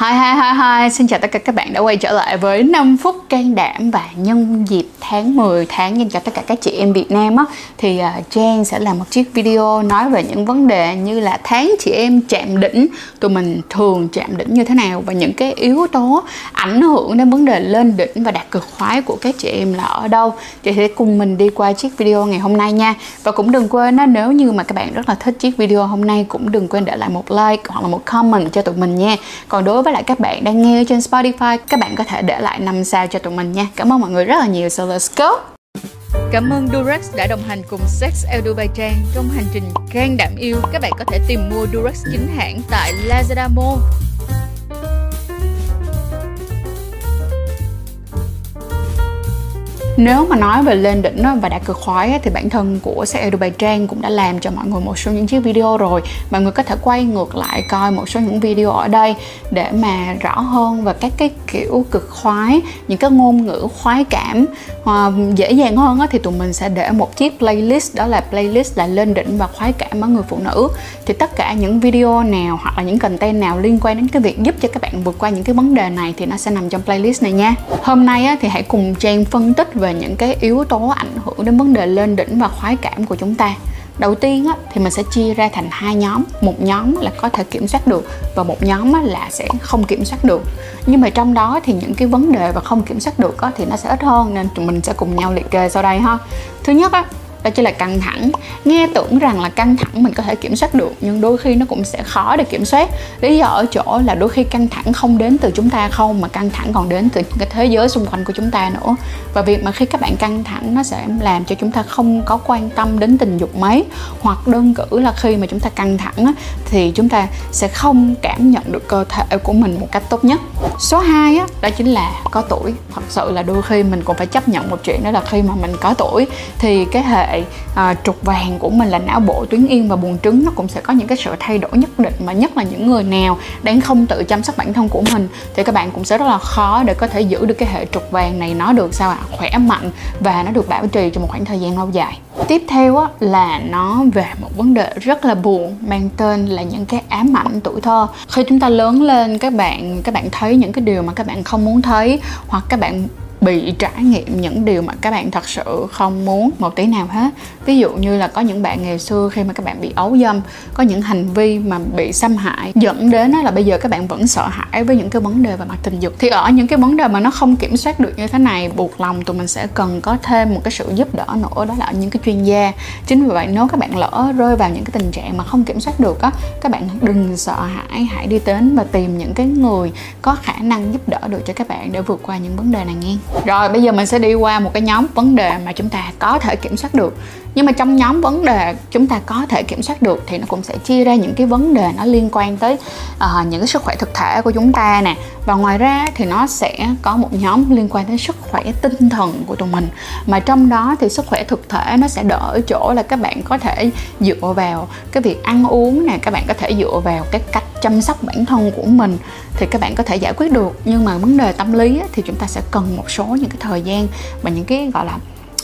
Hi hi hi hi, xin chào tất cả các bạn đã quay trở lại với 5 phút can đảm và nhân dịp tháng 10 tháng dành cho tất cả các chị em Việt Nam á. Thì uh, Trang sẽ làm một chiếc video nói về những vấn đề như là tháng chị em chạm đỉnh tụi mình thường chạm đỉnh như thế nào và những cái yếu tố ảnh hưởng đến vấn đề lên đỉnh và đạt cực khoái của các chị em là ở đâu. Chị sẽ cùng mình đi qua chiếc video ngày hôm nay nha. Và cũng đừng quên á nếu như mà các bạn rất là thích chiếc video hôm nay cũng đừng quên để lại một like hoặc là một comment cho tụi mình nha. Còn đối với với lại các bạn đang nghe trên Spotify các bạn có thể để lại 5 sao cho tụi mình nha cảm ơn mọi người rất là nhiều so let's go Cảm ơn Durex đã đồng hành cùng Sex El Dubai Trang trong hành trình can đảm yêu. Các bạn có thể tìm mua Durex chính hãng tại Lazada Mall. Nếu mà nói về lên đỉnh và đạt cực khoái thì bản thân của xe Dubai Trang cũng đã làm cho mọi người một số những chiếc video rồi. Mọi người có thể quay ngược lại coi một số những video ở đây để mà rõ hơn về các cái kiểu cực khoái, những cái ngôn ngữ khoái cảm. Ờ, dễ dàng hơn thì tụi mình sẽ để một chiếc playlist, đó là playlist là lên đỉnh và khoái cảm ở người phụ nữ. Thì tất cả những video nào hoặc là những content nào liên quan đến cái việc giúp cho các bạn vượt qua những cái vấn đề này thì nó sẽ nằm trong playlist này nha. Hôm nay thì hãy cùng Trang phân tích về về những cái yếu tố ảnh hưởng đến vấn đề lên đỉnh và khoái cảm của chúng ta. Đầu tiên á, thì mình sẽ chia ra thành hai nhóm. Một nhóm là có thể kiểm soát được và một nhóm á, là sẽ không kiểm soát được. Nhưng mà trong đó thì những cái vấn đề và không kiểm soát được á, thì nó sẽ ít hơn nên tụi mình sẽ cùng nhau liệt kê sau đây ha. Thứ nhất á, đó chỉ là căng thẳng. Nghe tưởng rằng là căng thẳng mình có thể kiểm soát được nhưng đôi khi nó cũng sẽ khó để kiểm soát. Lý do ở chỗ là đôi khi căng thẳng không đến từ chúng ta không mà căng thẳng còn đến từ cái thế giới xung quanh của chúng ta nữa. Và việc mà khi các bạn căng thẳng nó sẽ làm cho chúng ta không có quan tâm đến tình dục mấy. Hoặc đơn cử là khi mà chúng ta căng thẳng á, thì chúng ta sẽ không cảm nhận được cơ thể của mình một cách tốt nhất. Số 2 á, đó chính là có tuổi. Thật sự là đôi khi mình cũng phải chấp nhận một chuyện đó là khi mà mình có tuổi thì cái hệ à, trục vàng của mình là não bộ tuyến yên và buồng trứng. Nó cũng sẽ có những cái sự thay đổi nhất định mà nhất là những người nào đang không tự chăm sóc bản thân của mình thì các bạn cũng sẽ rất là khó để có thể giữ được cái hệ trục vàng này. Nó được sao ạ? À? khỏe mạnh và nó được bảo trì trong một khoảng thời gian lâu dài. Tiếp theo á, là nó về một vấn đề rất là buồn mang tên là những cái ám ảnh tuổi thơ. Khi chúng ta lớn lên các bạn các bạn thấy những cái điều mà các bạn không muốn thấy hoặc các bạn bị trải nghiệm những điều mà các bạn thật sự không muốn một tí nào hết. Ví dụ như là có những bạn ngày xưa khi mà các bạn bị ấu dâm, có những hành vi mà bị xâm hại, dẫn đến là bây giờ các bạn vẫn sợ hãi với những cái vấn đề về mặt tình dục. Thì ở những cái vấn đề mà nó không kiểm soát được như thế này, buộc lòng tụi mình sẽ cần có thêm một cái sự giúp đỡ nữa, đó là những cái chuyên gia. Chính vì vậy nếu các bạn lỡ rơi vào những cái tình trạng mà không kiểm soát được á, các bạn đừng sợ hãi, hãy đi đến và tìm những cái người có khả năng giúp đỡ được cho các bạn để vượt qua những vấn đề này nghe rồi bây giờ mình sẽ đi qua một cái nhóm vấn đề mà chúng ta có thể kiểm soát được. Nhưng mà trong nhóm vấn đề chúng ta có thể kiểm soát được thì nó cũng sẽ chia ra những cái vấn đề nó liên quan tới uh, những cái sức khỏe thực thể của chúng ta nè và ngoài ra thì nó sẽ có một nhóm liên quan đến sức khỏe tinh thần của tụi mình. Mà trong đó thì sức khỏe thực thể nó sẽ đỡ ở chỗ là các bạn có thể dựa vào cái việc ăn uống nè, các bạn có thể dựa vào cái cách chăm sóc bản thân của mình thì các bạn có thể giải quyết được. Nhưng mà vấn đề tâm lý thì chúng ta sẽ cần một số những cái thời gian và những cái, gọi là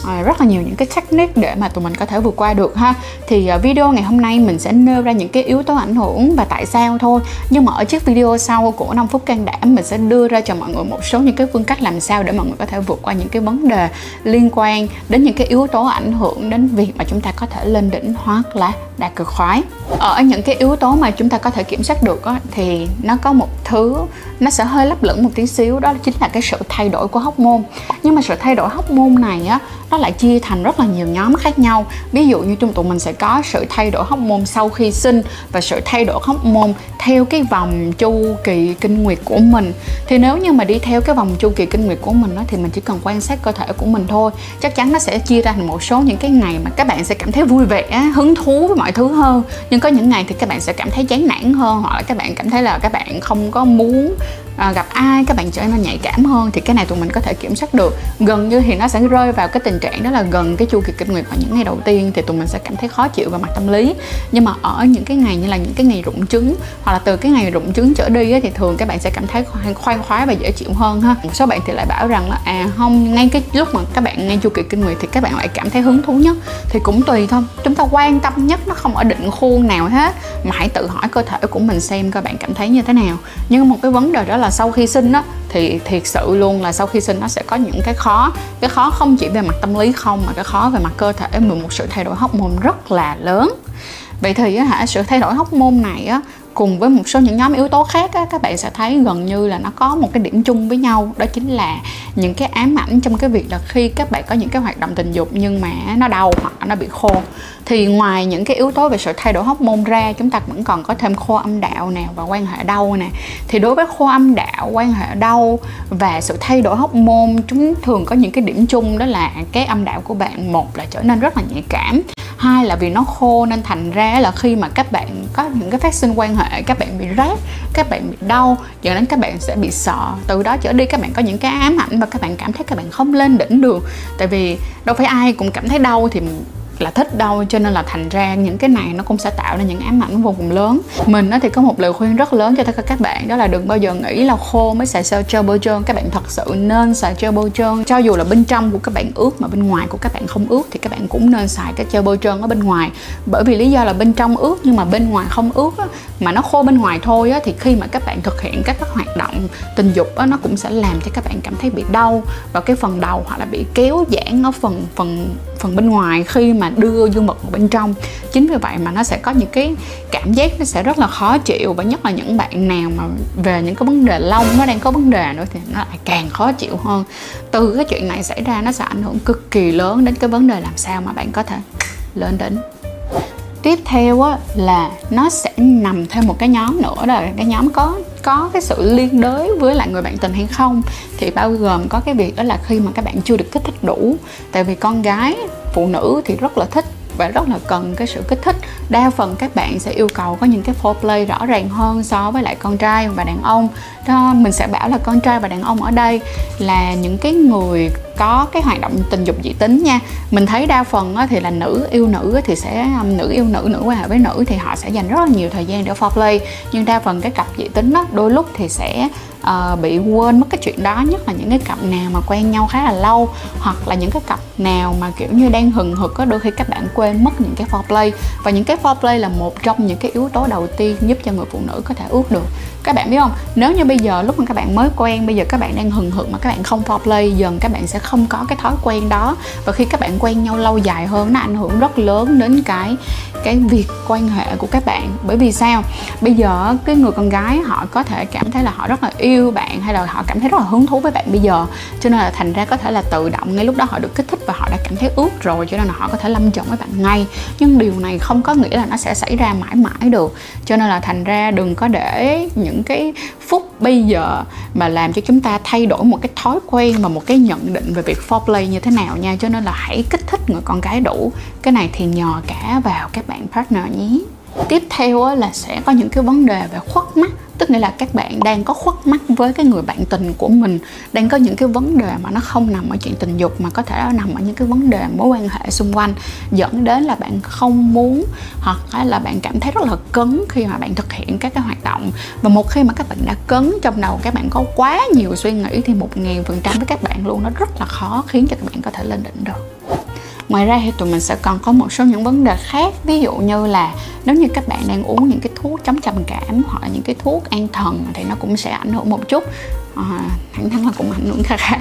à, rất là nhiều những cái technique để mà tụi mình có thể vượt qua được ha. Thì ờ, video ngày hôm nay mình sẽ nêu ra những cái yếu tố ảnh hưởng và tại sao thôi. Nhưng mà ở chiếc video sau của 5 phút can đảm mình sẽ đưa ra cho mọi người một số những cái phương cách làm sao để mọi người có thể vượt qua những cái vấn đề liên quan đến những cái yếu tố ảnh hưởng đến việc mà chúng ta có thể lên đỉnh hoặc là đạt cực khoái. Ở những cái yếu tố mà chúng ta có thể kiểm soát được á, thì nó có một thứ nó sẽ hơi lấp lửng một tí xíu đó chính là cái sự thay đổi của hóc môn nhưng mà sự thay đổi hóc môn này á nó lại chia thành rất là nhiều nhóm khác nhau. Ví dụ như trong tụi mình sẽ có sự thay đổi hóc môn sau khi sinh và sự thay đổi hóc môn theo cái vòng chu kỳ kinh nguyệt của mình. Thì nếu như mà đi theo cái vòng chu kỳ kinh nguyệt của mình đó, thì mình chỉ cần quan sát cơ thể của mình thôi. Chắc chắn nó sẽ chia ra thành một số những cái ngày mà các bạn sẽ cảm thấy vui vẻ hứng thú với mọi thứ hơn. Nhưng có những ngày thì các bạn sẽ cảm thấy chán nản hơn hoặc là các bạn cảm thấy là các bạn không có muốn à, gặp ai các bạn trở nên nhạy cảm hơn thì cái này tụi mình có thể kiểm soát được. Gần như thì nó sẽ rơi vào cái tình trạng đó là gần cái chu kỳ kinh nguyệt vào những ngày đầu tiên thì tụi mình sẽ cảm thấy khó chịu về mặt tâm lý. Nhưng mà ở những cái ngày như là những cái ngày rụng trứng hoặc là từ cái ngày rụng trứng trở đi ấy, thì thường các bạn sẽ cảm thấy khoan khoái và dễ chịu hơn ha. Một số bạn thì lại bảo rằng là à không ngay cái lúc mà các bạn ngay chu kỳ kinh nguyệt thì các bạn lại cảm thấy hứng thú nhất. Thì cũng tùy thôi. Chúng ta quan tâm nhất nó không ở định khuôn nào hết. Mà hãy tự hỏi cơ thể của mình xem coi bạn cảm thấy như thế nào. Nhưng một cái vấn đề đó là là sau khi sinh á, thì thiệt sự luôn là sau khi sinh nó sẽ có những cái khó. Cái khó không chỉ về mặt tâm lý không, mà cái khó về mặt cơ thể. Mà một sự thay đổi hóc môn rất là lớn. Vậy thì á hả, sự thay đổi hóc môn này á cùng với một số những nhóm yếu tố khác á, các bạn sẽ thấy gần như là nó có một cái điểm chung với nhau. Đó chính là những cái ám ảnh trong cái việc là khi các bạn có những cái hoạt động tình dục nhưng mà nó đau hoặc nó bị khô. Thì ngoài những cái yếu tố về sự thay đổi hóc môn ra chúng ta vẫn còn có thêm khô âm đạo nè và quan hệ đau nè. Thì đối với khô âm đạo quan hệ đau và sự thay đổi hóc môn chúng thường có những cái điểm chung đó là cái âm đạo của bạn một là trở nên rất là nhạy cảm hai là vì nó khô nên thành ra là khi mà các bạn có những cái phát sinh quan hệ, các bạn bị rát, các bạn bị đau, dẫn đến các bạn sẽ bị sợ. Từ đó trở đi các bạn có những cái ám ảnh và các bạn cảm thấy các bạn không lên đỉnh được. Tại vì đâu phải ai cũng cảm thấy đau thì là thích đâu cho nên là thành ra những cái này nó cũng sẽ tạo ra những ám ảnh vô cùng lớn. Mình thì có một lời khuyên rất lớn cho tất cả các bạn đó là đừng bao giờ nghĩ là khô mới xài sơ trơn bôi trơn. Các bạn thật sự nên xài trơn bôi trơn. Cho dù là bên trong của các bạn ướt mà bên ngoài của các bạn không ướt thì các bạn cũng nên xài cái trơn bôi trơn ở bên ngoài. Bởi vì lý do là bên trong ướt nhưng mà bên ngoài không ướt á, mà nó khô bên ngoài thôi á, thì khi mà các bạn thực hiện các, các hoạt động tình dục á, nó cũng sẽ làm cho các bạn cảm thấy bị đau. Vào cái phần đầu hoặc là bị kéo giãn ở phần phần phần bên ngoài khi mà đưa dương vật vào bên trong. Chính vì vậy mà nó sẽ có những cái cảm giác nó sẽ rất là khó chịu và nhất là những bạn nào mà về những cái vấn đề lông nó đang có vấn đề nữa thì nó lại càng khó chịu hơn. Từ cái chuyện này xảy ra nó sẽ ảnh hưởng cực kỳ lớn đến cái vấn đề làm sao mà bạn có thể lên đỉnh. Tiếp theo á, là nó sẽ nằm thêm một cái nhóm nữa là cái nhóm có có cái sự liên đới với lại người bạn tình hay không thì bao gồm có cái việc đó là khi mà các bạn chưa được kích thích đủ. Tại vì con gái, phụ nữ thì rất là thích và rất là cần cái sự kích thích. Đa phần các bạn sẽ yêu cầu có những cái foreplay rõ ràng hơn so với lại con trai và đàn ông. Đó, mình sẽ bảo là con trai và đàn ông ở đây là những cái người có cái hoạt động tình dục dị tính nha. Mình thấy đa phần thì là nữ yêu nữ thì sẽ um, nữ yêu nữ nữ quan hệ với nữ thì họ sẽ dành rất là nhiều thời gian để foreplay. Nhưng đa phần cái cặp dị tính đó đôi lúc thì sẽ uh, bị quên mất cái chuyện đó nhất là những cái cặp nào mà quen nhau khá là lâu hoặc là những cái cặp nào mà kiểu như đang hừng hực có đôi khi các bạn quên mất những cái foreplay. Và những cái foreplay là một trong những cái yếu tố đầu tiên giúp cho người phụ nữ có thể ước được các bạn biết không? Nếu như bây giờ lúc mà các bạn mới quen, bây giờ các bạn đang hừng hực mà các bạn không foreplay dần các bạn sẽ không có cái thói quen đó. Và khi các bạn quen nhau lâu dài hơn, nó ảnh hưởng rất lớn đến cái cái việc quan hệ của các bạn. Bởi vì sao? Bây giờ cái người con gái họ có thể cảm thấy là họ rất là yêu bạn hay là họ cảm thấy rất là hứng thú với bạn bây giờ. Cho nên là thành ra có thể là tự động ngay lúc đó họ được kích thích và họ đã cảm thấy ướt rồi, cho nên là họ có thể lâm trận với bạn ngay. Nhưng điều này không có nghĩa là nó sẽ xảy ra mãi mãi được. Cho nên là thành ra đừng có để những cái phút bây giờ mà làm cho chúng ta thay đổi một cái thói quen và một cái nhận định về việc foreplay như thế nào nha. Cho nên là hãy kích thích người con gái đủ. Cái này thì nhờ cả vào các bạn partner nhé tiếp theo là sẽ có những cái vấn đề về khuất mắt, tức nghĩa là các bạn đang có khuất mắt với cái người bạn tình của mình, đang có những cái vấn đề mà nó không nằm ở chuyện tình dục mà có thể nó nằm ở những cái vấn đề mối quan hệ xung quanh, dẫn đến là bạn không muốn hoặc là bạn cảm thấy rất là cứng khi mà bạn thực hiện các cái hoạt động. Và một khi mà các bạn đã cứng trong đầu, các bạn có quá nhiều suy nghĩ thì một nghìn phần trăm với các bạn luôn, nó rất là khó khiến cho các bạn có thể lên đỉnh được ngoài ra thì tụi mình sẽ còn có một số những vấn đề khác. Ví dụ như là nếu như các bạn đang uống những cái thuốc chống trầm cảm hoặc là những cái thuốc an thần thì nó cũng sẽ ảnh hưởng một chút. À, thẳng thắn là cũng ảnh hưởng khá khá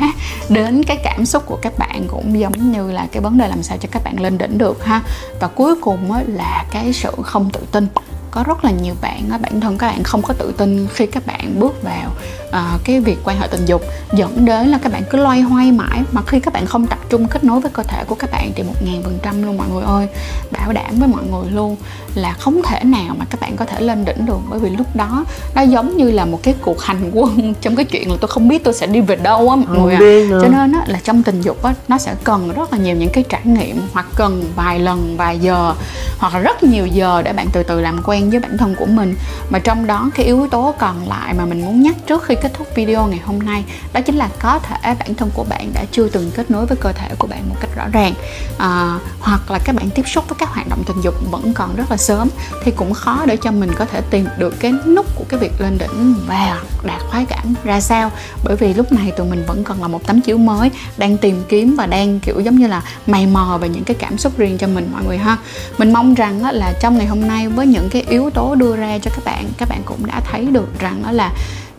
đến cái cảm xúc của các bạn cũng giống như là cái vấn đề làm sao cho các bạn lên đỉnh được ha. Và cuối cùng là cái sự không tự tin có rất là nhiều bạn bản thân các bạn không có tự tin khi các bạn bước vào uh, cái việc quan hệ tình dục. Dẫn đến là các bạn cứ loay hoay mãi mà khi các bạn không tập trung kết nối với cơ thể của các bạn thì một ngàn phần trăm luôn mọi người ơi bảo đảm với mọi người luôn là không thể nào mà các bạn có thể lên đỉnh được. Bởi vì lúc đó nó giống như là một cái cuộc hành quân trong cái chuyện là tôi không biết tôi sẽ đi về đâu á mọi người à. cho nên á, là trong tình dục á, nó sẽ cần rất là nhiều những cái trải nghiệm hoặc cần vài lần vài giờ hoặc là rất nhiều giờ để bạn từ từ làm quen với bản thân của mình. Mà trong đó cái yếu tố còn lại mà mình muốn nhắc trước khi kết thúc video ngày hôm nay đó chính là có thể bản thân của bạn đã chưa từng kết nối với cơ thể của bạn một cách rõ ràng. À, hoặc là các bạn tiếp xúc với các hoạt động tình dục vẫn còn rất là sớm thì cũng khó để cho mình có thể tìm được cái nút của cái việc lên đỉnh và đạt khoái cảm ra sao. Bởi vì lúc này tụi mình vẫn còn là một tấm chiếu mới đang tìm kiếm và đang kiểu giống như là mày mò về những cái cảm xúc riêng cho mình mọi người ha. Mình mong rằng là trong ngày hôm nay với những cái yếu tố đưa ra cho các bạn. Các bạn cũng đã thấy được rằng đó là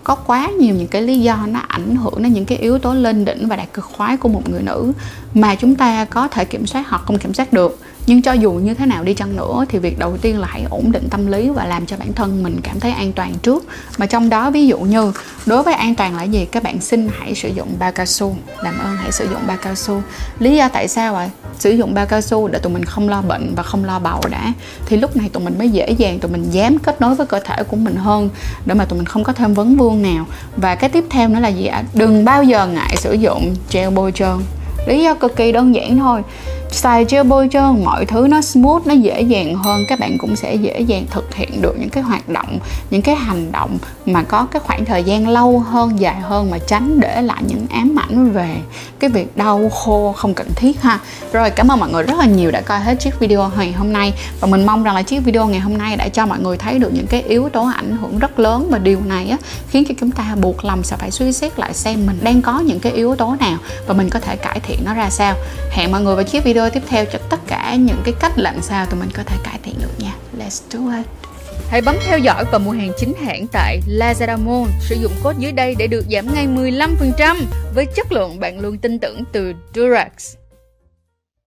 có quá nhiều những cái lý do nó ảnh hưởng đến những cái yếu tố lên đỉnh và đạt cực khoái của một người nữ mà chúng ta có thể kiểm soát hoặc không kiểm soát được nhưng cho dù như thế nào đi chăng nữa thì việc đầu tiên là hãy ổn định tâm lý và làm cho bản thân mình cảm thấy an toàn trước. Mà trong đó, ví dụ như, đối với an toàn là gì? Các bạn xin hãy sử dụng bao cao su. Làm ơn, hãy sử dụng bao cao su. Lý do tại sao vậy sử dụng bao cao su để tụi mình không lo bệnh và không lo bầu đã. Thì lúc này tụi mình mới dễ dàng, tụi mình dám kết nối với cơ thể của mình hơn để mà tụi mình không có thêm vấn vương nào. Và cái tiếp theo nữa là gì ạ? Đừng bao giờ ngại sử dụng gel bôi trơn. Lý do cực kỳ đơn giản thôi style chưa bôi trơn mọi thứ nó smooth, nó dễ dàng hơn. Các bạn cũng sẽ dễ dàng thực hiện được những cái hoạt động, những cái hành động mà có cái khoảng thời gian lâu hơn, dài hơn mà tránh để lại những ám ảnh về cái việc đau khô, không cần thiết ha. Rồi, cảm ơn mọi người rất là nhiều đã coi hết chiếc video ngày hôm nay. Và mình mong rằng là chiếc video ngày hôm nay đã cho mọi người thấy được những cái yếu tố ảnh hưởng rất lớn và điều này á, khiến cho chúng ta buộc lòng sẽ phải suy xét lại xem mình đang có những cái yếu tố nào và mình có thể cải thiện nó ra sao. Hẹn mọi người vào chiếc video tiếp theo cho tất cả những cái cách làm sao tụi mình có thể cải thiện được nha let's do it Hãy bấm theo dõi và mua hàng chính hãng tại Lazada Mall. Sử dụng code dưới đây để được giảm ngay 15% với chất lượng bạn luôn tin tưởng từ Durax.